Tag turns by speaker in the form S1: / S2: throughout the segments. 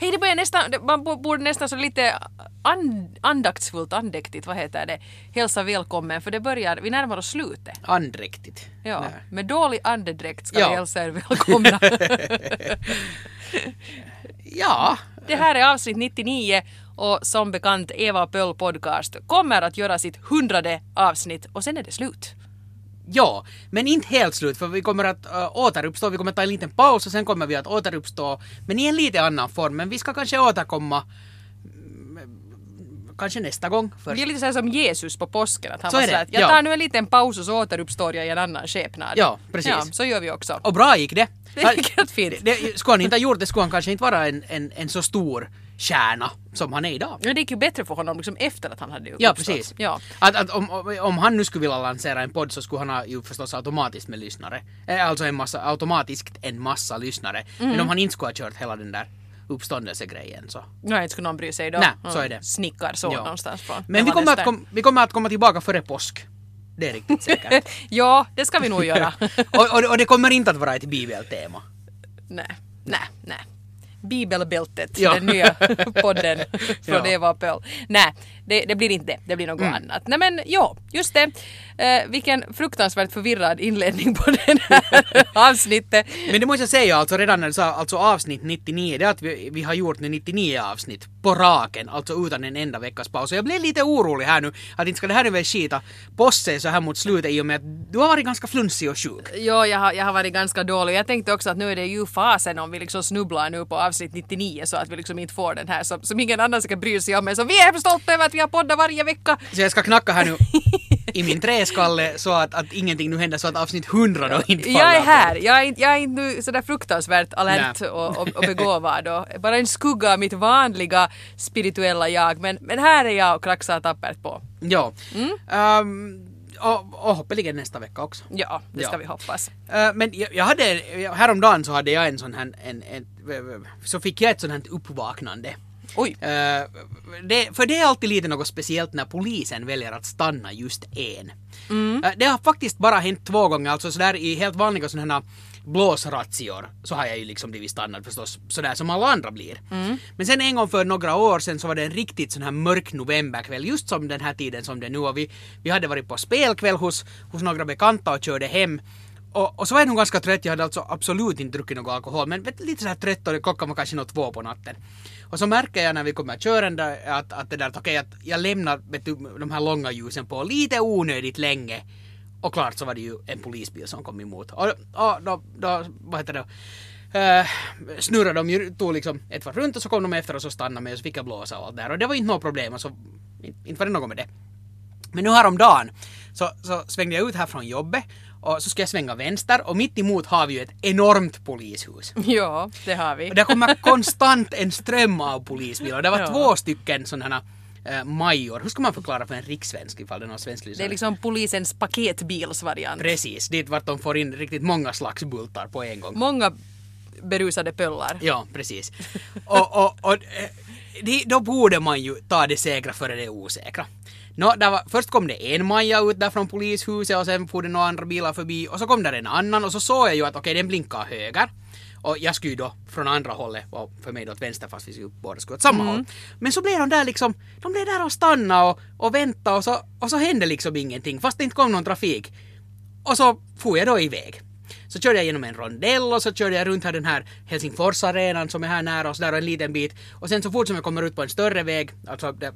S1: Hej, det börjar nästan, man bo- borde nästan så lite and, andaktsfullt, andäktigt, vad heter det, hälsa välkommen för det börjar, vi närmar oss slutet.
S2: Andräktigt.
S1: Ja,
S2: Nej.
S1: med dålig andedräkt ska
S2: Ja.
S1: vi hälsa er välkomna.
S2: Ja,
S1: det här är avsnitt 99 och som bekant Eva Pöll podcast kommer att göra sitt hundrade avsnitt och sen är det slut.
S2: Ja, men inte helt slut för vi kommer att uh, återuppstå, vi kommer att ta en liten paus och sen kommer vi att återuppstå, men i en lite annan form. Men vi ska kanske återkomma mm, kanske nästa gång. För
S1: Vi är lite så här som Jesus på påsken, att han
S2: Så
S1: var så att jag
S2: ja.
S1: tar nu en liten paus och så återuppstår jag i en annan skepnad.
S2: Ja, precis.
S1: Ja, så gör vi också.
S2: Och bra gick det.
S1: Det gick helt fint.
S2: Det, det, skulle han inte ha gjort det skulle han kanske inte vara en, en, en så stor stjärna som han är idag.
S1: Ja, det gick ju bättre för honom liksom efter att han hade
S2: Ja,
S1: uppstått.
S2: precis.
S1: Ja.
S2: Att, att om, om- han nu skulle vilja lansera en podd så skulle han ha ju förstås automatiskt med lyssnare. Eh, Alltså en massa, automatiskt en massa lyssnare.
S1: Mm.
S2: Men om han inte skulle ha kört hela den där uppståndelsegrejen så.
S1: Nej, inte skulle någon bry sig då.
S2: Nej, så är det.
S1: Snickar så
S2: Ja.
S1: någonstans från
S2: Men vi kommer, att kom, vi kommer att komma tillbaka före påsk. Det är riktigt säkert.
S1: ja, det ska vi nog göra.
S2: och, och, och det kommer inte att vara ett bibeltema.
S1: nej, nej, nej. Bibelbältet,
S2: Ja.
S1: den nya podden från
S2: Ja.
S1: Eva och Pöll. Nej, det, det blir inte det. Det blir något
S2: Mm.
S1: annat. Nej men ja, just det. Eh, vilken fruktansvärt förvirrad inledning på det här avsnittet.
S2: Men det måste jag säga alltså redan när du sa alltså avsnitt 99, det är att vi, vi har gjort nu 99 avsnitt på raken, alltså utan en enda veckas paus. Och jag blev lite orolig här nu, att inte ska det här nu väl skita på sig så här mot slutet i och med att du har varit ganska flunsig och sjuk.
S1: Ja, jag har, jag har varit ganska dålig. Jag tänkte också att nu är det ju fasen om vi liksom snubblar nu på avsnitt 99 så att vi liksom inte får den här som, som ingen annan ska bry sig om. Men som vi är stolta över att vi har poddat varje vecka.
S2: Så jag ska knacka här nu i min träskalle så att, att ingenting nu händer så att avsnitt 100 då inte faller
S1: Jag är här. Jag är, jag är inte nu sådär fruktansvärt alert och, och, och begåvad och bara en skugga av mitt vanliga spirituella jag. Men, men här är jag och kraxar tappert på.
S2: Ja.
S1: Mm.
S2: Ehm, och, och hoppeligen nästa vecka också.
S1: Ja, det ska
S2: Ja.
S1: vi hoppas.
S2: Eh, men jag, jag hade, häromdagen så hade jag en sån här, en, en, så fick jag ett sånt här uppvaknande.
S1: Oj.
S2: Eh, det, för det är alltid lite något speciellt när polisen väljer att stanna just en. Eh, det har faktiskt bara hänt två gånger, alltså sådär i helt vanliga sådana här blåsrazzior så har jag ju liksom blivit stannad förstås sådär som alla andra blir. Men sen en gång för några år sedan så var det en riktigt sån här mörk novemberkväll just som den här tiden som det är nu och vi, vi hade varit på spelkväll hos, hos några bekanta och körde hem och, och så var jag nog ganska trött, jag hade alltså absolut inte druckit någon alkohol men lite så här trött och klockan var kanske nog två på natten. Och så märker jag när vi kommer körande att, att det där, att okej att jag lämnar vet du, de här långa ljusen på lite onödigt länge. Och klart så var det ju en polisbil som kom emot. Och, och då, då, vad heter det, Uh, snurrade de ju, tog liksom ett varv runt och så kom de efter och så stannade mig och så fick jag blåsa och allt där. Och det var inte något problem och så, inte, inte var det något med det. Men nu häromdagen så, så svängde jag ut här från jobbet och så ska jag svänga vänster och mitt emot har vi ju ett enormt polishus.
S1: Ja, det har vi.
S2: Och det kommer konstant en ström av polisbilar. Det var
S1: Ja.
S2: två stycken sådana uh, major. Hur ska man förklara för en rikssvensk ifall det är någon svensk
S1: Det är
S2: lyssnare?
S1: liksom polisens paketbilsvariant.
S2: Precis, dit vart de får in riktigt många slags bultar på en gång.
S1: Många berusade pöllar.
S2: Ja, precis. Och, och, och eh, det, då borde man ju ta det säkra före det osäkra. Där var, först kom det en Maja ut där från polishuset och sen for det några andra bilar förbi och så kom där en annan och så såg jag ju att okej den blinkar höger. Och jag skulle ju då från andra hållet och för mig då åt vänster fast vi båda skulle åt samma håll. Men så blev de där liksom, de blev där och stanna och, och vänta och så, och så hände liksom ingenting fast det inte kom någon trafik. Och så for jag då iväg. Så körde jag genom en rondell och så körde jag runt här den här Helsingforsarenan som är här nära oss där och en liten bit. Och sen så fort som jag kommer ut på en större väg, alltså det,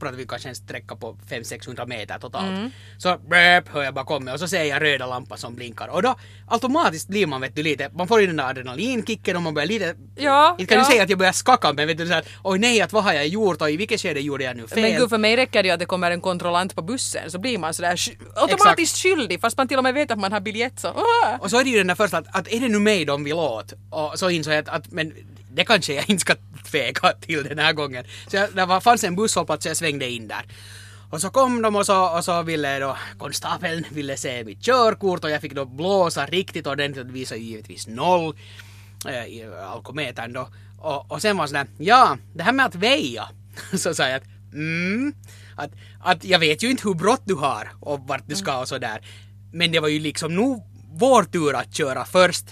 S2: nu pratar vi kanske en sträcka på 500-600 meter totalt. Så bröp, hör jag bakom mig och så ser jag röda lampan som blinkar. Och då automatiskt blir man vet du lite, man får ju den där adrenalinkicken och man börjar lite...
S1: Ja,
S2: Inte kan
S1: ja.
S2: du säga att jag börjar skaka men vet du såhär, oj nej att vad har jag gjort och i vilket skede gjorde jag nu fel?
S1: Men gud, för mig räcker det ju att det kommer en kontrollant på bussen så blir man sådär sk- automatiskt skyldig fast man till och med vet att man har biljett så... Ah!
S2: Och så är det ju den där första att, att är det nu mig de vill åt? Och så insåg jag att, att men det kanske jag inte ska tveka till den här gången. Så jag, det var, fanns en busshållplats så jag svängde in där. Och så kom de och så, och så ville då konstapeln ville se mitt körkort och jag fick då blåsa riktigt ordentligt. Det visade ju givetvis noll äh, i alkometern då. Och, och sen var sådär, ja, det här med att väja. så sa jag att, mm, att, att jag vet ju inte hur brått du har och vart du ska och sådär. Men det var ju liksom nog vår tur att köra först.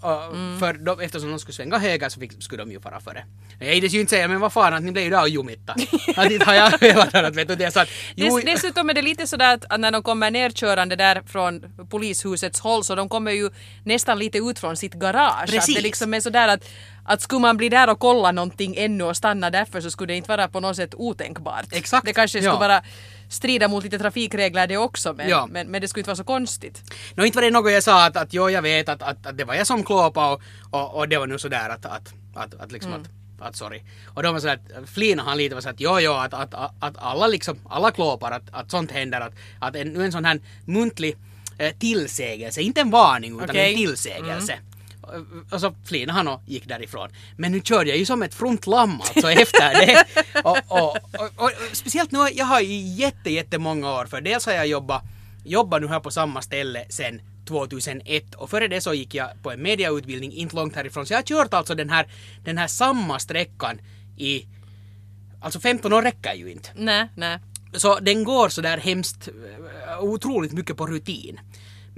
S2: Och För de, eftersom de skulle svänga höger så fick, skulle de ju fara före. Jag hade ju inte säga men vad fan att ni blev ju där och jumitta. att inte har jag velat att vet du det. Så att, jo,
S1: Dess, dessutom är det lite sådär att, att när de kommer nerkörande där från polishusets håll så de kommer ju nästan lite ut från sitt garage. Att
S2: Precis.
S1: det liksom är sådär att, att skulle man bli där och kolla någonting ännu och stanna därför så skulle det inte vara på något sätt otänkbart.
S2: Exakt,
S1: Det kanske skulle
S2: ja.
S1: vara strida mot lite trafikregler det också men,
S2: Ja.
S1: men, men det skulle inte vara så konstigt.
S2: Nå inte var det något jag sa att, att jo, jag vet att, att, att det var jag som klåpade och, och, och det var nu sådär att, att, att, att liksom att, att sorry. Och de var sådär att Flina han lite var såhär att jo, jo, att, att, att, att alla liksom, alla klåpar att, att sånt händer att, att en, en sån här muntlig eh, tillsägelse, inte en varning utan
S1: Okej.
S2: en tillsägelse. Och- Och så flinade han och gick därifrån. Men nu körde jag ju som ett frontlamm alltså efter det. Och, och, och, och, speciellt nu, jag har ju jätte, jättemånga år för dels har jag jobbat, jobbat nu här på samma ställe sen 2001 och före det så gick jag på en mediautbildning inte långt härifrån. Så jag har kört alltså den här, den här samma sträckan i... Alltså 15 år räcker ju inte.
S1: Nej, nej.
S2: Så den går så där hemskt eh, otroligt mycket på rutin.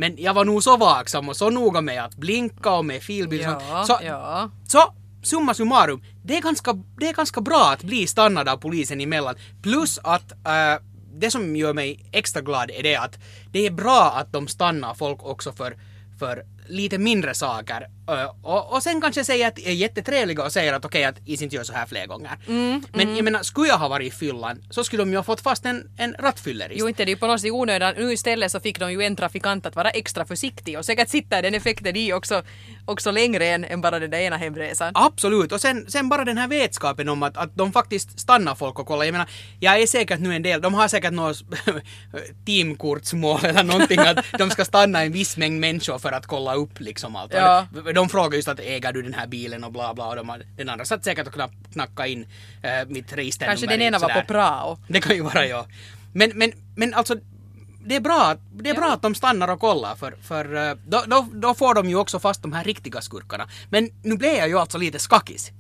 S2: Men jag var nog så vaksam och så noga med att blinka och med filbil.
S1: Ja,
S2: så,
S1: ja.
S2: så summa summarum, det är, ganska, det är ganska bra att bli stannad av polisen emellan. Plus att äh, det som gör mig extra glad är det att det är bra att de stannar folk också för, för lite mindre saker. Och, och sen kanske säger att är jättetrevliga och säger att okej att is inte gör så här fler gånger. Men jag menar, skulle jag ha varit i fyllan så skulle de ju ha fått fast en, en rattfyllerist.
S1: Jo inte det är ju på något sätt onödan. Nu istället så fick de ju en trafikant att vara extra försiktig och säkert sitter den effekten i också, också längre än, än bara den där ena hemresan.
S2: Absolut, och sen, sen bara den här vetskapen om att, att de faktiskt stannar folk och kollar. Jag menar, jag är säkert nu en del, de har säkert något teamkortsmål eller någonting att de ska stanna en viss mängd människor för att kolla upp liksom allt.
S1: Ja.
S2: De, de frågar just att äger du den här bilen och bla bla och de den andra satt säkert och knapp, knacka in äh, mitt registernummer.
S1: Kanske den ena var på prao.
S2: Det kan ju vara jag. Men, men, men alltså det är bra, att- det är bra att de stannar och kollar för, för eh, då, då, då får de ju också fast de här riktiga skurkarna. Men nu blev jag ju alltså lite skakis.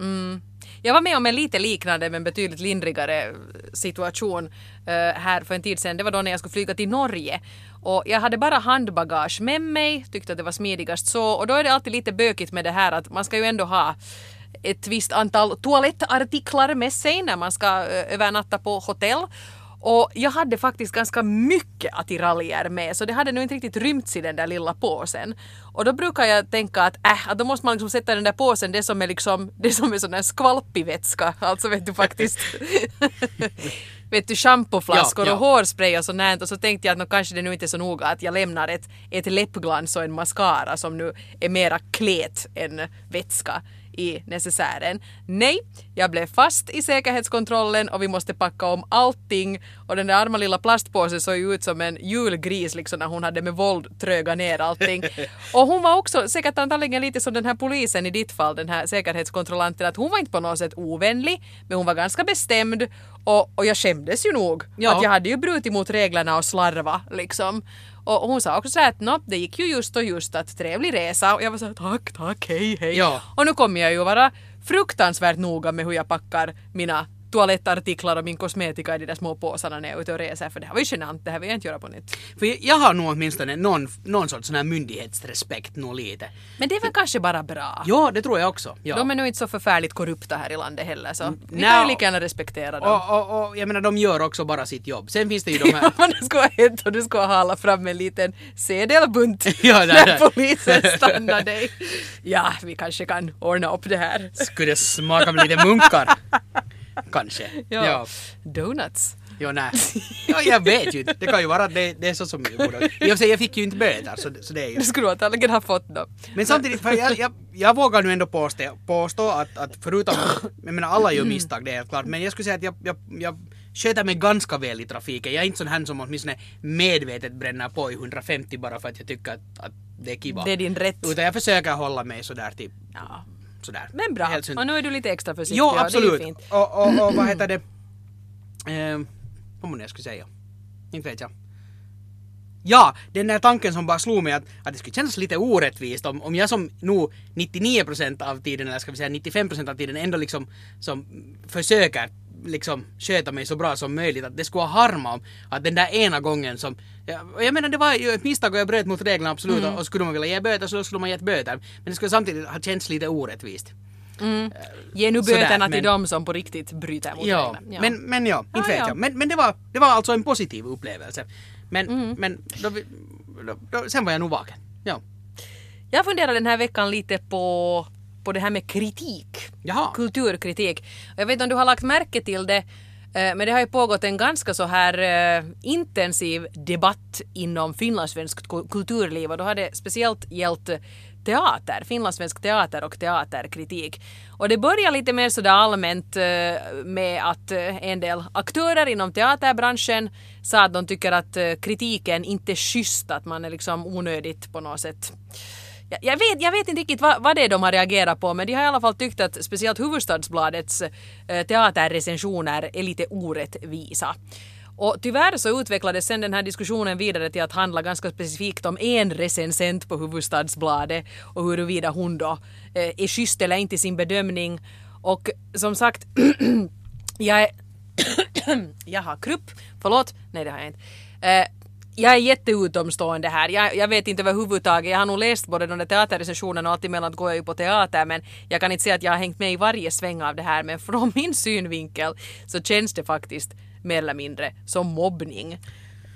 S1: Jag var med om en lite liknande men betydligt lindrigare eh, situation eh, här för en tid sedan. Det var då när jag skulle flyga till Norge. Och jag hade bara handbagage med mig, tyckte att det var smidigast så. Och då är det alltid lite bökigt med det här att man ska ju ändå ha ett visst antal toalettartiklar med sig när man ska eh, övernatta på hotell. Och jag hade faktiskt ganska mycket attiraljer med så det hade nog inte riktigt rymts i den där lilla påsen. Och då brukar jag tänka att äh, att då måste man liksom sätta i den där påsen det som är liksom det som är sån där skvalpig vätska. Alltså vet du faktiskt vet du, schampoflaskor
S2: Ja, ja.
S1: och hårspray och sånt. Och så tänkte jag att nå, kanske det nu inte är så noga att jag lämnar ett, ett läppglans och en mascara som nu är mera klet än vätska i necessären. Nej, jag blev fast i säkerhetskontrollen och vi måste packa om allting och den där arma lilla plastpåsen såg ju ut som en julgris liksom när hon hade med våld trögat ner allting. Och hon var också säkert antagligen lite som den här polisen i ditt fall, den här säkerhetskontrollanten, att hon var inte på något sätt ovänlig men hon var ganska bestämd och, och jag skämdes ju nog
S2: Ja.
S1: att jag hade ju brutit mot reglerna och slarva liksom. Och hon sa också så här att nå, det gick ju just och just att trevlig resa och jag var så här tack, tack, hej, hej.
S2: Ja.
S1: Och nu kommer jag ju vara fruktansvärt noga med hur jag packar mina toalettartiklar och min kosmetika i de där små påsarna när jag är ute och reser för det här var ju genant, det här vill jag inte göra på nytt.
S2: För jag, har nog åtminstone någon, någon sorts sån här myndighetsrespekt nog lite.
S1: Men det är väl kanske bara bra.
S2: Ja, det tror jag också. Ja.
S1: De är nog inte så förfärligt korrupta här i landet heller så vi
S2: nja.
S1: kan ju lika gärna respektera dem.
S2: och, och, och jag menar, de gör också bara sitt jobb. Sen finns det ju de här...
S1: Ja, men det skulle ha hänt och du skulle ha halat fram en liten sedelbunt
S2: Ja, där,
S1: när
S2: där.
S1: polisen stannar dig. Ja, vi kanske kan ordna upp det här.
S2: Skulle det smaka med lite munkar? Kanske.
S1: Ja.
S2: ja.
S1: Donuts.
S2: Jo, nej. Ja, jag vet ju inte. Det kan ju vara att det, det är så som jag borde... I och för sig, jag fick ju inte böter, så, så det är ju...
S1: Det skulle du antagligen ha fått då.
S2: Men samtidigt, för jag, jag, jag vågar nu ändå påstå, påstå att, att förutom... Jag menar, alla gör misstag, det är helt klart. Men jag skulle säga att jag, jag, jag sköter mig ganska väl i trafiken. Jag är inte sån här som åtminstone medvetet bränner på i 150 bara för att jag tycker att, att det är kiva.
S1: Det är din rätt.
S2: Utan jag försöker hålla mig sådär till...
S1: Ja.
S2: Sådär.
S1: Men bra. Och nu är du lite extra försiktig.
S2: Jo,
S1: och Det är
S2: absolut.
S1: fint.
S2: Och, och, och vad heter det? Eh, vad det jag skulle säga? Inte vet jag. Ja, den där tanken som bara slog mig att, att det skulle kännas lite orättvist om, om jag som nog 99% av tiden, eller ska vi säga 95% av tiden ändå liksom som försöker liksom sköta mig så bra som möjligt. Att det skulle ha harma om att den där ena gången som... Ja, jag menar det var ju ett misstag och jag bröt mot reglerna absolut och skulle man vilja ge böter så skulle man gett böter. Men det skulle samtidigt ha känts lite orättvist.
S1: Ge nu
S2: Sådär,
S1: böterna till dem som på riktigt bryter mot
S2: Ja,
S1: reglerna.
S2: men, men ja, inte
S1: Ah,
S2: vet
S1: ja.
S2: jag. Men, men det, var, det var alltså en positiv upplevelse. Men,
S1: Mm.
S2: men då, då, då, sen var jag nog vaken. Ja.
S1: Jag funderar den här veckan lite på, på det här med kritik.
S2: Jaha.
S1: Kulturkritik. Jag vet inte om du har lagt märke till det, eh, men det har ju pågått en ganska så här eh, intensiv debatt inom finlandssvenskt ku- kulturliv och då har det speciellt gällt teater, finlandssvensk teater och teaterkritik. Och det börjar lite mer sådär allmänt eh, med att en del aktörer inom teaterbranschen sa att de tycker att kritiken inte är schysst, att man är liksom onödigt på något sätt jag, jag, vet, jag vet inte riktigt vad, vad det är de har reagerat på men de har i alla fall tyckt att speciellt Hufvudstadsbladets eh, teaterrecensioner är lite orättvisa. Och tyvärr så utvecklades sen den här diskussionen vidare till att handla ganska specifikt om en recensent på Hufvudstadsbladet och huruvida hon då eh, är schysst eller inte i sin bedömning. Och som sagt, jag är... jag har krupp, förlåt, nej det har jag inte. Eh, jag är jätteutomstående här. Jag, jag vet inte överhuvudtaget. Jag har nog läst både de där teaterrecensionerna och allt emellan går jag ju på teater men jag kan inte säga att jag har hängt med i varje sväng av det här men från min synvinkel så känns det faktiskt mer eller mindre som mobbning.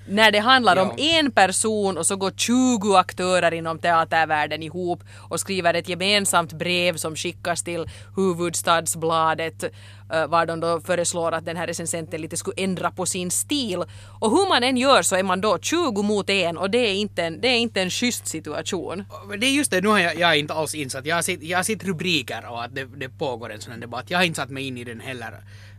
S1: När det handlar om
S2: Ja.
S1: en person och så går 20 aktörer inom teatervärlden ihop och skriver ett gemensamt brev som skickas till Huvudstadsbladet Eh, var de då föreslår att den här recensenten lite skulle ändra på sin stil. Och hur man än gör så är man då 20 mot en och det är inte en, det är inte en schysst situation.
S2: Det är just det, nu har jag, jag är inte alls insatt. Jag har sett, jag har sett rubriker och att det, det pågår en sån här debatt. Jag har inte satt mig in i den heller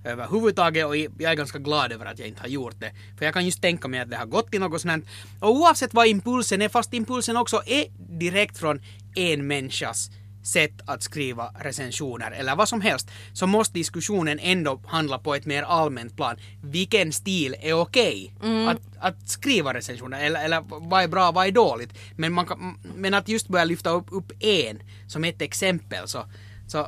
S2: överhuvudtaget och jag är ganska glad över att jag inte har gjort det. För jag kan just tänka mig att det har gått till något sånt här. Och oavsett vad impulsen är, fast impulsen också är direkt från en människas sätt att skriva recensioner eller vad som helst så måste diskussionen ändå handla på ett mer allmänt plan. Vilken stil är okej att, att skriva recensioner eller, eller vad är bra, vad är dåligt. Men, man kan, men att just börja lyfta upp, upp en som ett exempel så, så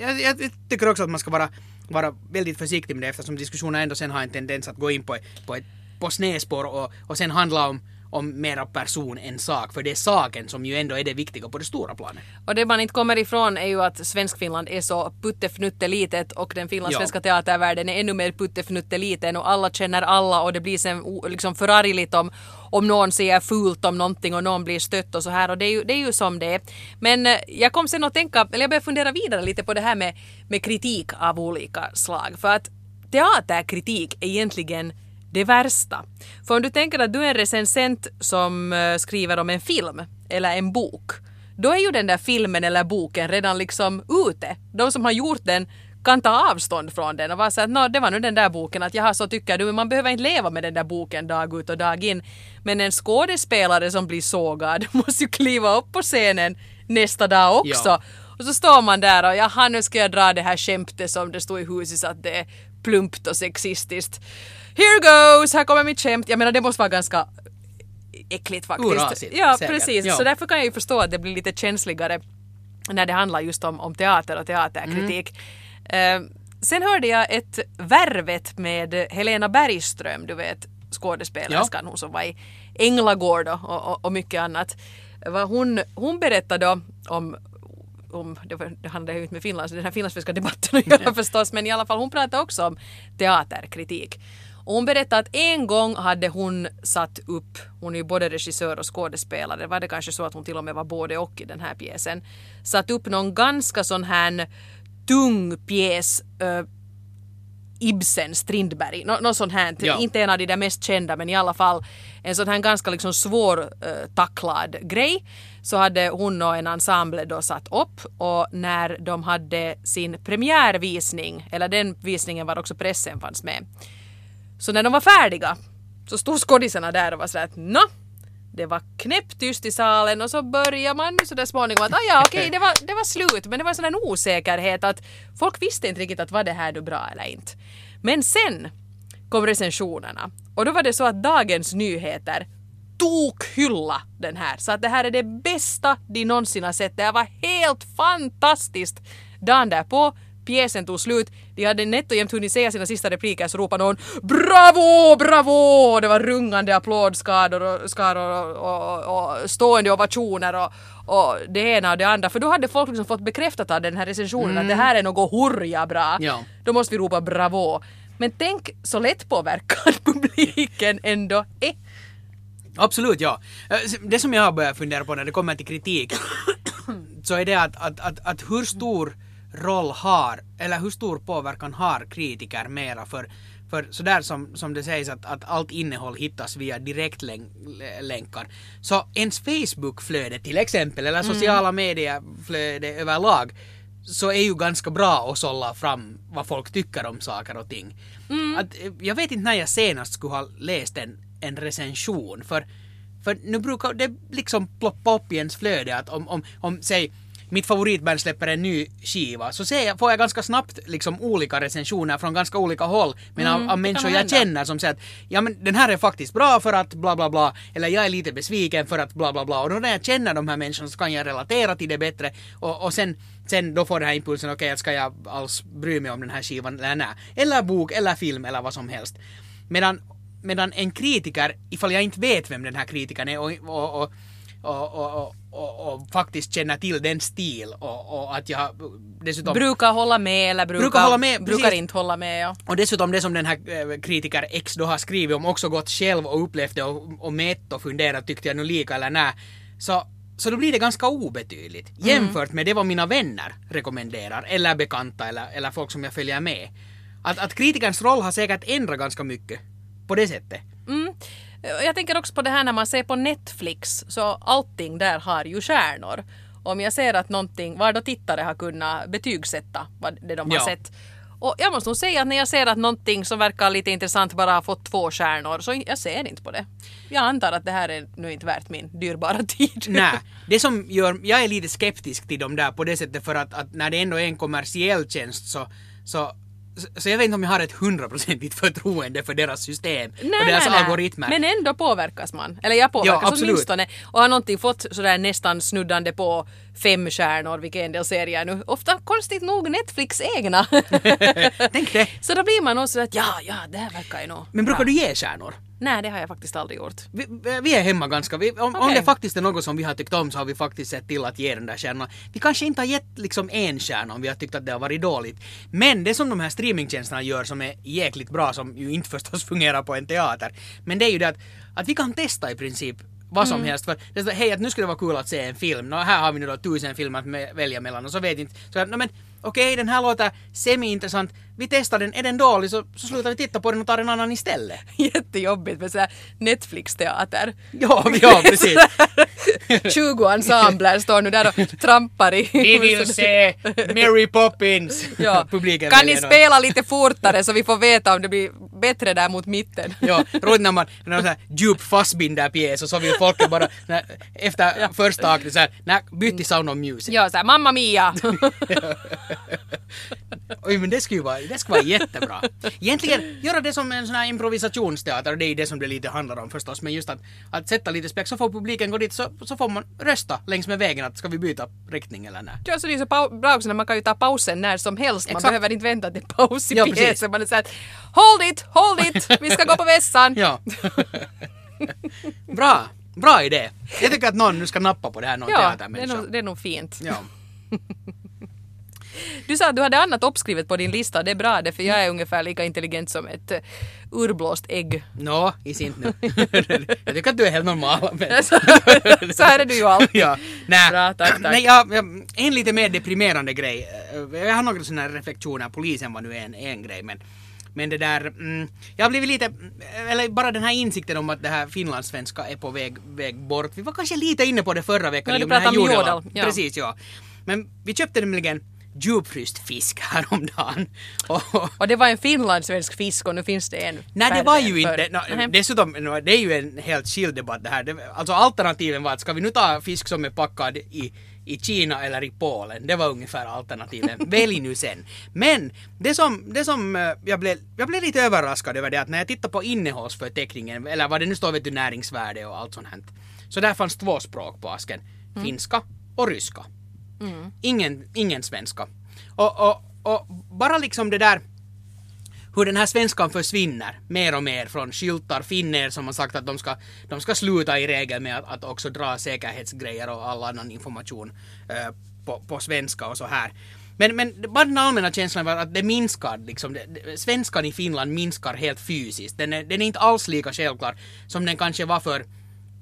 S2: jag, jag tycker också att man ska vara, vara väldigt försiktig med det eftersom diskussioner ändå sen har en tendens att gå in på, på, ett, på snedspår och, och sen handla om om mera person än sak, för det är saken som ju ändå är det viktiga på det stora planet.
S1: Och det man inte kommer ifrån är ju att Svenskfinland är så puttefnuttelitet och den finlandssvenska
S2: Ja.
S1: teatervärlden är ännu mer puttefnutteliten och alla känner alla och det blir sen liksom förargligt om, om någon säger fult om någonting och någon blir stött och så här och det är ju, det är ju som det är. Men eh, jag kom sen att tänka, eller jag började fundera vidare lite på det här med, med kritik av olika slag för att teaterkritik är egentligen det värsta. För om du tänker att du är en recensent som eh, skriver om en film eller en bok, då är ju den där filmen eller boken redan liksom ute. De som har gjort den kan ta avstånd från den och vara såhär att det var nu den där boken, att jaha så tycker du, men man behöver inte leva med den där boken dag ut och dag in. Men en skådespelare som blir sågad måste ju kliva upp på scenen nästa dag också.
S2: Ja.
S1: Och så står man där och jaha nu ska jag dra det här skämtet som det stod i huset att det är plumpt och sexistiskt. Here goes, här kommer mitt skämt. Jag menar det måste vara ganska äckligt faktiskt.
S2: Urasigt,
S1: ja
S2: säkert.
S1: precis,
S2: Ja.
S1: så därför kan jag ju förstå att det blir lite känsligare när det handlar just om, om teater och teaterkritik.
S2: Mm.
S1: Eh, sen hörde jag ett Värvet med Helena Bergström, du vet skådespelerskan, hon som var i Änglagård och, och, och mycket annat. Hon, hon berättade då om om, det, handlar ju inte med Finlands, den här finlandssvenska debatten att göra förstås, men i alla fall hon pratade också om teaterkritik. Och hon berättade att en gång hade hon satt upp, hon är ju både regissör och skådespelare, var det kanske så att hon till och med var både och i den här pjäsen, satt upp någon ganska sån här tung pjäs eh, Ibsen, Strindberg, nå något sånt här.
S2: Ja.
S1: Inte en av de där mest kända men i alla fall en sån här ganska liksom svår eh, tacklad grej. Så hade hon och en ensemble då satt upp och när de hade sin premiärvisning, eller den visningen var också pressen fanns med. Så när de var färdiga så stod skådisarna där och var sådär att nå, det var knäpptyst i salen och så började man så där småningom att ah, ja okej det, var, det var slut men det var en sån en osäkerhet att folk visste inte riktigt att var det här då bra eller inte. Men sen kom recensionerna och då var det så att Dagens Nyheter tokhylla den här så att det här är det bästa de någonsin har sett. Det här var helt fantastiskt. Dagen därpå pjäsen tog slut, de hade nätt och jämnt hunnit säga sina sista repliker så ropade någon ”Bravo! Bravo!” Det var rungande applådskador och, skaror och, och, och stående ovationer och, och det ena och det andra. För då hade folk liksom fått bekräftat av den här recensionen att det här är något hurja bra.
S2: Ja.
S1: Då måste vi ropa ”Bravo!” Men tänk så lätt påverkad publiken ändå är.
S2: Absolut, ja. Eh, Det som jag har börjat fundera på när det kommer till kritik så är det att, att, att, att hur stor roll har, eller hur stor påverkan har kritiker mera för för sådär som, som det sägs att, att allt innehåll hittas via direktlänkar. Så ens Facebook-flöde till exempel, eller sociala medier-flöde överlag, så är ju ganska bra att sålla fram vad folk tycker om saker och ting. Att, eh, jag vet inte när jag senast skulle ha läst en, en recension, för, för nu brukar det liksom ploppa upp i ens flöde att om, om, om säg mitt favoritband släpper en ny skiva så ser jag, får jag ganska snabbt liksom olika recensioner från ganska olika håll men av, av människor jag känner som säger att ja men den här är faktiskt bra för att bla bla bla eller jag är lite besviken för att bla bla bla och då när jag känner de här människorna så kan jag relatera till det bättre och, och sen, sen då får den här impulsen okej att ska jag alls bry mig om den här skivan eller nej. Eller bok eller film eller vad som helst. Medan, medan en kritiker, ifall jag inte vet vem den här kritikern är och, och, och och, och, och, och, faktiskt känner till den stil och, och att jag dessutom
S1: Brukar hålla med eller brukar,
S2: Brukar hålla med,
S1: brukar
S2: precis.
S1: inte hålla med. Ja.
S2: och dessutom det som den här eh, kritiker X då har skrivit om också gått själv och upplevt det och, och mätt och funderat tyckte jag nu lika eller nej. Så, så då blir det ganska obetydligt jämfört med det vad mina vänner rekommenderar eller bekanta eller, eller folk som jag följer med. Att, att kritikerns roll har säkert ändrat ganska mycket på det sättet.
S1: Mm. Jag tänker också på det här när man ser på Netflix så allting där har ju stjärnor. Om jag ser att någonting, var då tittare har kunnat betygsätta vad det de har
S2: Ja.
S1: sett. Och jag måste nog säga att när jag ser att någonting som verkar lite intressant bara har fått två stjärnor så jag ser inte på det. Jag antar att det här är nu inte värt min dyrbara tid.
S2: Nej, det som gör, jag är lite skeptisk till dem där på det sättet för att, att när det ändå är en kommersiell tjänst så, så så jag vet inte om jag har ett hundraprocentigt förtroende för deras system och deras algoritmer.
S1: Men ändå påverkas man. Eller jag påverkas
S2: Ja, absolut.
S1: åtminstone. Och har någonting fått sådär nästan snuddande på fem stjärnor, vilket en del serier nu. Ofta konstigt nog Netflix egna.
S2: Tänk det.
S1: Så då blir man också att ja, ja, det här verkar ju nog
S2: Men brukar
S1: bra.
S2: du ge stjärnor?
S1: Nej, det har jag faktiskt aldrig gjort.
S2: Vi, vi är hemma ganska, vi, om, om
S1: Okej.
S2: det faktiskt är något som vi har tyckt om så har vi faktiskt sett till att ge den där stjärnan. Vi kanske inte har gett liksom en stjärna om vi har tyckt att det har varit dåligt. Men det som de här streamingtjänsterna gör som är jäkligt bra, som ju inte förstås fungerar på en teater, men det är ju det att, att vi kan testa i princip vad som helst. För det är så, hej, att nu skulle det vara kul att se en film. Nå, här har vi nu då tusen filmer att välja mellan och så vet inte. Så att, no, men okej, den här låter semi-intressant. Vi testar den, är den dålig så, så slutar vi titta på den och tar en annan istället.
S1: Jättejobbigt med sådär Netflix-teater.
S2: Ja, ja precis.
S1: 20 ensembler står nu där och trampar i...
S2: Vi vill se Mary Poppins!
S1: Ja.
S2: Publiken
S1: Kan ni spela lite fortare så vi får veta om det blir bättre där mot mitten?
S2: Ja, roligt när man, när man såhär djup Fassbinder-pjäs och så vill folket bara, när, efter första akten såhär, nej, byt till Sound of Music.
S1: Ja, såhär Mamma Mia!
S2: Oj, men det skulle ju vara, det skulle vara jättebra. Egentligen, göra det som en sån här improvisationsteater, det är ju det som det lite handlar om förstås, men just att, att sätta lite spex, så får publiken gå dit, så, så får man rösta längs med vägen att ska vi byta riktning eller nej.
S1: Ja, så det är så pau- bra också när man kan ju ta pausen när som helst. Man
S2: Exakt.
S1: behöver inte vänta till paus i
S2: Ja,
S1: pjäsen. Man är såhär Hold it, hold it, vi ska gå på vässan.
S2: Ja. bra, bra idé. Jag tycker att någon nu ska nappa på det här, någon
S1: Ja, det är,
S2: teatermänniska.
S1: nog, det är nog fint.
S2: Ja.
S1: Du sa att du hade annat uppskrivet på din lista, det är bra det för jag är ungefär lika intelligent som ett uh, urblåst ägg.
S2: Nå, i sint nu. jag tycker att du är helt normal. Men...
S1: så, här är du ju alltid.
S2: ja, nej.
S1: Bra, tack, tack.
S2: Nej, jag, en lite mer deprimerande grej. Eh, Jag har några sådana reflektioner, polisen var nu en, en grej men men det där, mm, jag har blivit lite, eller bara den här insikten om att det här finlandssvenska är på väg, väg bort. Vi var kanske lite inne på det förra veckan.
S1: Ja, du pratade om
S2: jodel,
S1: ja.
S2: Precis, ja. Men vi köpte nämligen djupfryst fisk häromdagen. Och,
S1: Och det var en finlandssvensk fisk och nu finns det en
S2: Nej, det var ju inte... No, dessutom, no, det är ju en helt skild debatt det här. Det, alltså alternativen var att ska vi nu ta fisk som är packad i, i Kina eller i Polen? Det var ungefär alternativen. Välj nu sen. Men det som, det som eh, jag, blev, jag blev lite överraskad över det att när jag tittar på innehållsförteckningen, eller vad det nu står, vet du, näringsvärde och allt sånt här. Så där fanns två språk på asken. Finska och ryska. Mm. Ingen, ingen svenska. Och, och, och bara liksom det där hur den här svenskan försvinner mer och mer från skyltar, finner som har sagt att de ska, de ska sluta i regel med att, att också dra säkerhetsgrejer och all annan information eh, på, på svenska och så här. Men, men bara den allmänna känslan var att det minskar, liksom, det, det, svenskan i Finland minskar helt fysiskt. Den är, den är inte alls lika självklar som den kanske var för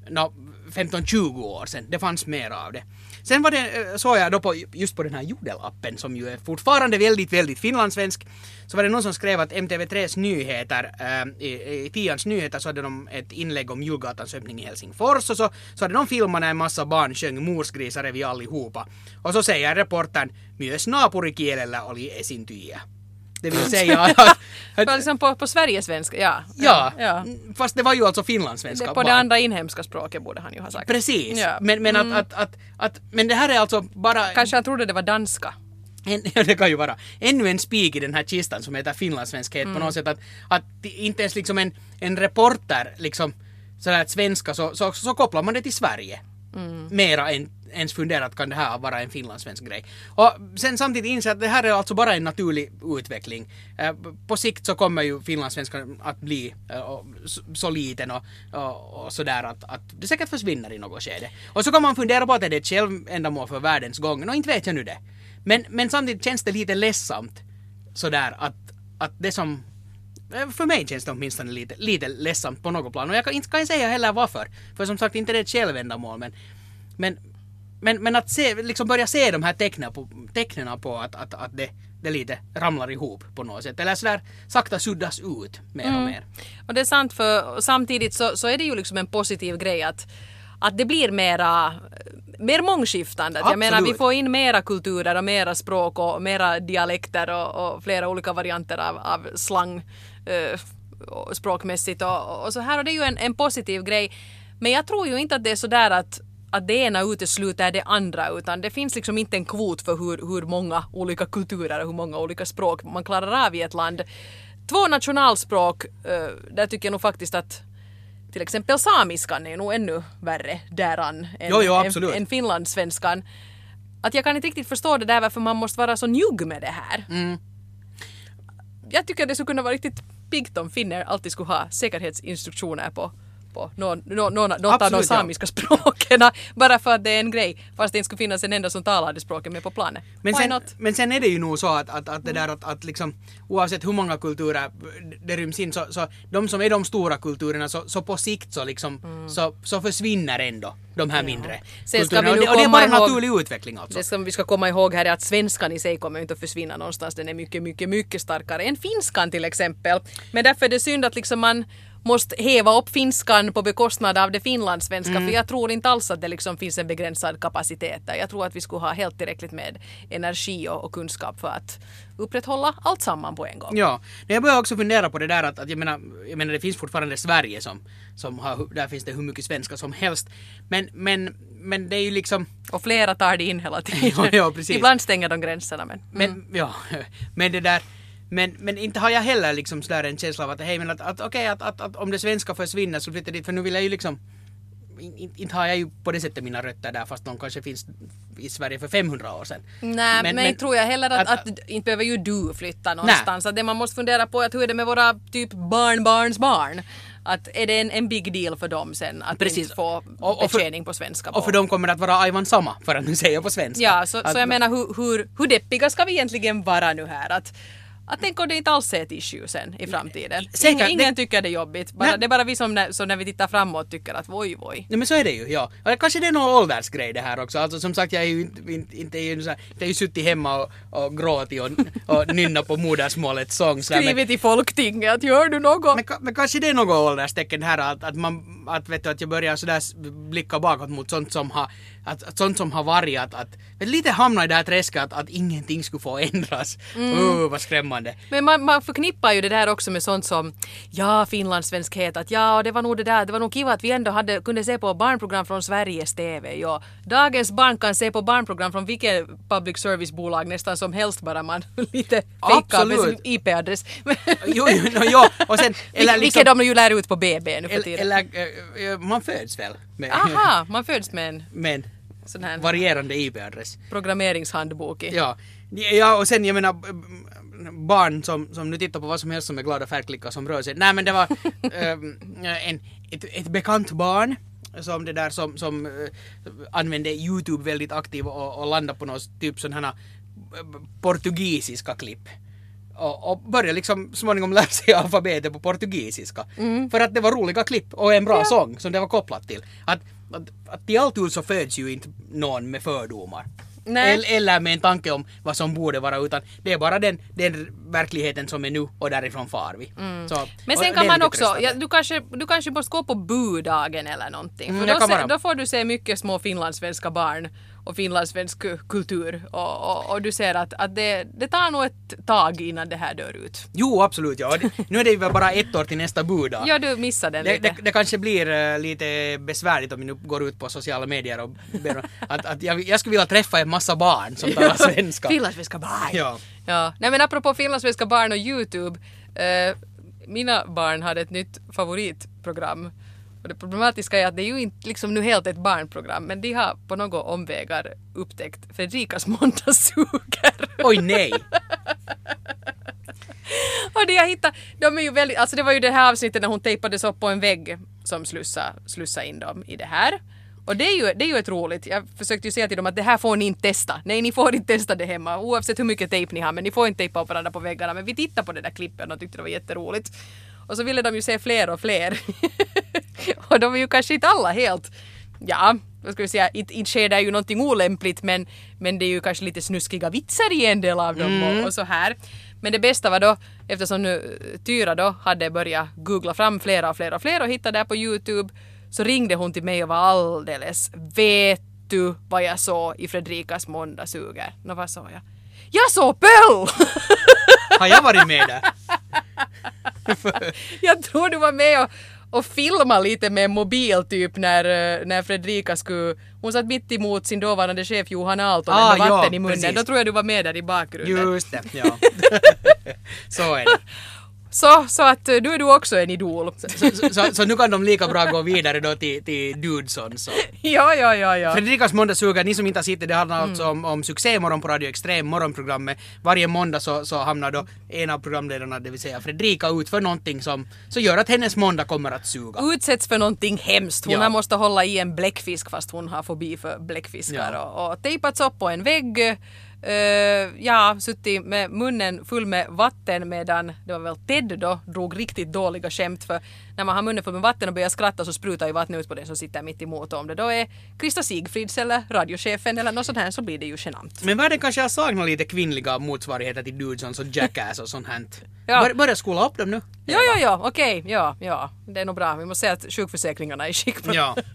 S2: no, 15-20 år sedan. Det fanns mer av det. Sen var det, eh, såg jag då på, just på den här Jodel-appen som ju är fortfarande väldigt, väldigt finlandssvensk. Så var det någon som skrev att MTV3s nyheter, äh, i, i Tians nyheter så hade de ett inlägg om julgatans öppning i Helsingfors och så, så hade de filmat när en massa barn sjöng morsgrisar är vi allihopa. Och så säger reportern myös naapurikielellä oli esiintyjiä. Det vill säga att...
S1: att liksom på, på Sverigesvenska, ja.
S2: Ja, ja, fast det var ju alltså finlandssvenska.
S1: Det, på det andra inhemska språket borde han ju ha sagt.
S2: Precis, ja. men, men mm. att, att, att, att, men det här är alltså bara...
S1: Kanske han trodde det var danska.
S2: En, ja, det kan ju vara. Ännu en spik i den här kistan som heter finlandssvenskhet mm. på något sätt att, att inte ens liksom en, en reporter liksom sådär svenska så, så, så kopplar man det till Sverige. Mm. Mera än ens funderat kan det här vara en finlandssvensk grej. Och sen samtidigt inse att det här är alltså bara en naturlig utveckling. Eh, på sikt så kommer ju finlandssvenskan att bli eh, så liten och, och, och sådär att, att det säkert försvinner i något skede. Och så kan man fundera på att är det ett självändamål för världens gång? Nå, inte vet jag nu det. Men, men samtidigt känns det lite ledsamt sådär att, att det som eh, för mig känns det åtminstone lite, lite ledsamt på något plan. Och jag kan inte kan säga heller varför. För som sagt, inte det är ett självändamål. Men, men, men, men att se, liksom börja se de här tecknen på, på att, att, att det, det lite ramlar ihop på något sätt. Eller sådär sakta suddas ut mer mm. och mer.
S1: Och det är sant för samtidigt så, så är det ju liksom en positiv grej att, att det blir mera mer mångskiftande. Absolut. Jag menar vi får in mera kulturer och mera språk och mera dialekter och, och flera olika varianter av, av slang eh, språkmässigt och, och, så här och det är ju en, en positiv grej. Men jag tror ju inte att det är sådär att att det ena utesluter det andra utan det finns liksom inte en kvot för hur, hur många olika kulturer och hur många olika språk man klarar av i ett land. Två nationalspråk, uh, där tycker jag nog faktiskt att till exempel samiskan är nog ännu värre däran än,
S2: jo, jo, än,
S1: än finlandssvenskan. Att jag kan inte riktigt förstå det där varför man måste vara så njugg med det här.
S2: Mm.
S1: Jag tycker det skulle kunna vara riktigt piggt om finner alltid skulle ha säkerhetsinstruktioner på på någon, någon, någon, något av de samiska ja. språken bara för att det är en grej fast det inte skulle finnas en enda som talar det språket med på planet.
S2: Men sen, men sen är det ju nog så att, att, att det där att, att liksom oavsett hur många kulturer det ryms in så, så de som är de stora kulturerna så, så på sikt så liksom mm. så, så försvinner ändå de här ja. mindre
S1: sen
S2: kulturerna. Och det, och det är bara en naturlig utveckling alltså.
S1: Det som vi ska komma ihåg här är att svenskan i sig kommer inte att försvinna någonstans. Den är mycket, mycket, mycket starkare än finskan till exempel. Men därför är det synd att liksom man måste häva upp finskan på bekostnad av det finlandssvenska mm. för jag tror inte alls att det liksom finns en begränsad kapacitet där. Jag tror att vi skulle ha helt tillräckligt med energi och, och kunskap för att upprätthålla allt samman på en gång.
S2: Ja, jag börjar också fundera på det där att, att jag, menar, jag menar det finns fortfarande Sverige som, som har, där finns det hur mycket svenska som helst. Men, men, men det är ju liksom...
S1: Och flera tar det in hela tiden.
S2: ja, ja.
S1: Ibland stänger de gränserna men...
S2: Men, mm. ja, men det där men, men inte har jag heller liksom sådär en känsla av att hej men att, att okej okay, att, att, att, om det svenska försvinner så flyttar dit för nu vill jag ju liksom inte, har jag ju på det sättet mina rötter där fast de kanske finns i Sverige för 500 år sedan.
S1: Nej men, men tror jag heller att, att, att, inte behöver ju du flytta någonstans. Att det man måste fundera på är att hur är det med våra typ barnbarns barn? Att är det en, en big deal för dem sen att Precis. inte få och, och betjäning på svenska? På.
S2: Och för dem kommer det att vara Aivan samma för att nu säga på svenska.
S1: Ja, så, att, så jag menar hur, hur, hur deppiga ska vi egentligen vara nu här? Att, att tänk om det inte alls är ett issue sen i framtiden. Säkert, ingen, ingen det, tycker det är jobbigt. Bara, det är bara vi som när, som när vi tittar framåt tycker att voj voj.
S2: Nej men så är det ju, ja. Och kanske det är någon åldersgrej det här också. Alltså som sagt jag är ju inte, inte, inte, inte jag har ju suttit hemma och, och gråtit och, och nynnat på modersmålets sång.
S1: Skrivit i folktinget att gör du något?
S2: Men, men kanske det är något ålderstecken här att, att man, att vet du att jag börjar sådär blicka bakåt mot sånt som har att, att sånt som har varit att, att lite hamna i det här träsket att, att ingenting skulle få ändras. Mm. Uh, vad skrämmande.
S1: Men man, man förknippar ju det där också med sånt som ja, finlandssvenskhet, att ja, det var nog det där, det var nog kiva att vi ändå hade, kunde se på barnprogram från Sveriges TV. Ja, dagens barn kan se på barnprogram från vilket public service-bolag nästan som helst bara man lite fejkar med sin IP-adress.
S2: jo, jo, no, jo, och sen...
S1: Eller liksom, Vilket de ju lär ut på BB nu för tiden.
S2: Eller, eller man föds väl
S1: med... Aha, man föds med en...
S2: Med en varierande IP-adress.
S1: Programmeringshandbok
S2: i. Ja. Ja, och sen jag menar barn som, som nu tittar på vad som helst som är glada färgklickar som rör sig. Nej men det var ehm, en, ett, ett bekant barn som det där som, som eh, använde Youtube väldigt aktivt och, och landade på något typ sådana här eh, portugisiska klipp. Och, och började liksom småningom lära sig alfabetet på portugisiska. För att det var roliga klipp och en bra sång som det var kopplat till. Att, att, att i allt ur så föds ju inte någon med fördomar.
S1: Nej.
S2: Eller, med en tanke om vad som borde vara utan det är bara den, den verkligheten som är nu och därifrån far vi. Så,
S1: Men sen kan man också, ja, du, kanske, du kanske måste gå på budagen eller någonting.
S2: Mm,
S1: För då, se, då får du se mycket små finlandssvenska barn och finlandssvensk kultur och, och, och du ser att, att det, det tar nog ett tag innan det här dör ut.
S2: Jo absolut ja. Nu är det väl bara ett år till nästa buddag.
S1: Ja, du missade den
S2: Det,
S1: lite.
S2: det, det kanske blir eh, lite besvärligt om vi nu går ut på sociala medier och ber att, att jag, jag skulle vilja träffa en massa barn som talar svenska.
S1: Finlandssvenska barn!
S2: Ja.
S1: Ja. Nej men apropå finlandssvenska barn och Youtube. Eh, mina barn hade ett nytt favoritprogram. Och det problematiska är att det är ju inte liksom nu helt ett barnprogram men de har på några omvägar upptäckt Fredrikas måndagssuger.
S2: Oj nej!
S1: Och det jag hittade, de är ju väldigt, alltså det var ju det här avsnittet när hon tejpades upp på en vägg som slussade, slussade in dem i det här. Och det är, ju, det är ju ett roligt, jag försökte ju säga till dem att det här får ni inte testa. Nej, ni får inte testa det hemma oavsett hur mycket tejp ni har men ni får inte tejpa upp varandra på väggarna. Men vi tittade på det där klippet och tyckte det var jätteroligt. Och så ville de ju se fler och fler. och de är ju kanske inte alla helt, ja, vad ska vi säga, inte, inte sker det ju någonting olämpligt men, men det är ju kanske lite snuskiga vitsar i en del av dem och, och så här. Men det bästa var då, eftersom nu Tyra då hade börjat googla fram flera och flera och flera och hittade det på Youtube, så ringde hon till mig och var alldeles Vet du vad jag såg i Fredrikas måndagssuger? Nå vad såg jag? Jag såg Pöll!
S2: Har jag varit med där?
S1: jag tror du var med och, och filmade lite med en mobil typ när, eh, när Fredrika skulle... Hon satt mitt emot sin dåvarande chef Johan Aaltonen
S2: Ah,
S1: med
S2: ja,
S1: vatten i munnen.
S2: precis.
S1: Då tror jag du var med där i bakgrunden.
S2: Just det, ja. Så är det.
S1: Så, så att eh, nu är du också en idol.
S2: Så, så, så, så nu kan de lika bra gå vidare då till, till Dudson. Så.
S1: ja, ja, ja, ja.
S2: Fredrikas måndagssugar, ni som inte har sett det, det handlar
S1: Mm.
S2: alltså om, om succémorgon på Radio Extrem, morgonprogrammet. Varje måndag så, så hamnar då en av programledarna, det vill säga Fredrika, ut för någonting som så gör att hennes måndag kommer att suga.
S1: Utsätts för någonting hemskt. Hon
S2: Ja.
S1: måste hålla i en bläckfisk fast hon har fobi för bläckfiskar.
S2: Ja.
S1: Och, och tejpats upp på en vägg. Uh, ja, suttit med munnen full med vatten medan det var väl Ted då drog riktigt dåliga skämt för när man har munnen full med vatten och börjar skratta så sprutar ju vattnet ut på den som sitter mitt emot och om det då är Krista Sigfrids eller radiochefen eller något sånt här så blir det ju genant.
S2: Men världen kanske har saknat lite kvinnliga motsvarigheter till Dudesons och Jackass och sånt här.
S1: Ja.
S2: Bör, börja skola upp dem nu.
S1: Ja, ja, ja, okej, ja, ja, det är nog bra. Vi måste säga att sjukförsäkringarna är i skick.
S2: Ja.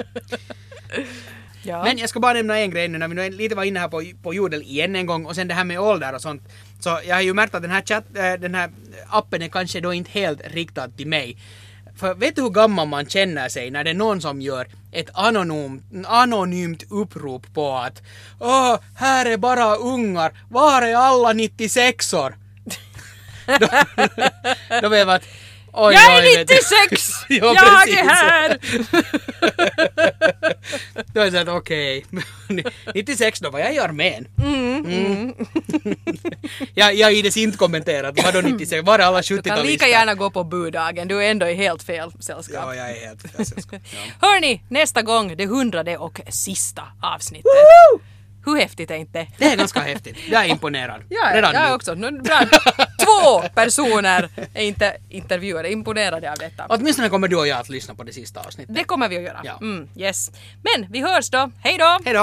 S1: ja.
S2: Men jag ska bara nämna en grej nu när vi nu lite var inne här på, på jodel igen en gång och sen det här med ålder och sånt. Så jag har ju märkt att den här, chatt, eh, den här appen är kanske då inte helt riktad till mig. För vet du hur gammal man känner sig när det är någon som gör ett anonym, anonymt upprop på att Åh, här är bara ungar, var är alla 96or? då, då vet man att Oj,
S1: jag är
S2: vet du.
S1: 96!
S2: Ja,
S1: jag är här!
S2: Då är det så att okej, 96 då var jag i armén. Mm. jag, jag ides inte kommenterat, vadå 96, var är alla
S1: Du kan
S2: 70-talister?
S1: lika gärna gå på buddagen, du är ändå i helt fel sällskap.
S2: Ja, jag är helt fel sällskap. Ja.
S1: Hörni, nästa gång det hundrade och sista avsnittet. Hur häftigt är inte?
S2: Det är ganska häftigt, jag är imponerad.
S1: Ja,
S2: Redan
S1: jag är
S2: nu.
S1: också. Nu, bra. Två personer är inte intervjuade, imponerade av detta.
S2: Åtminstone kommer du och jag att lyssna på det sista avsnittet.
S1: Det kommer vi att göra.
S2: Ja.
S1: Mm, yes. Men vi hörs då. Hej då!
S2: Hej då!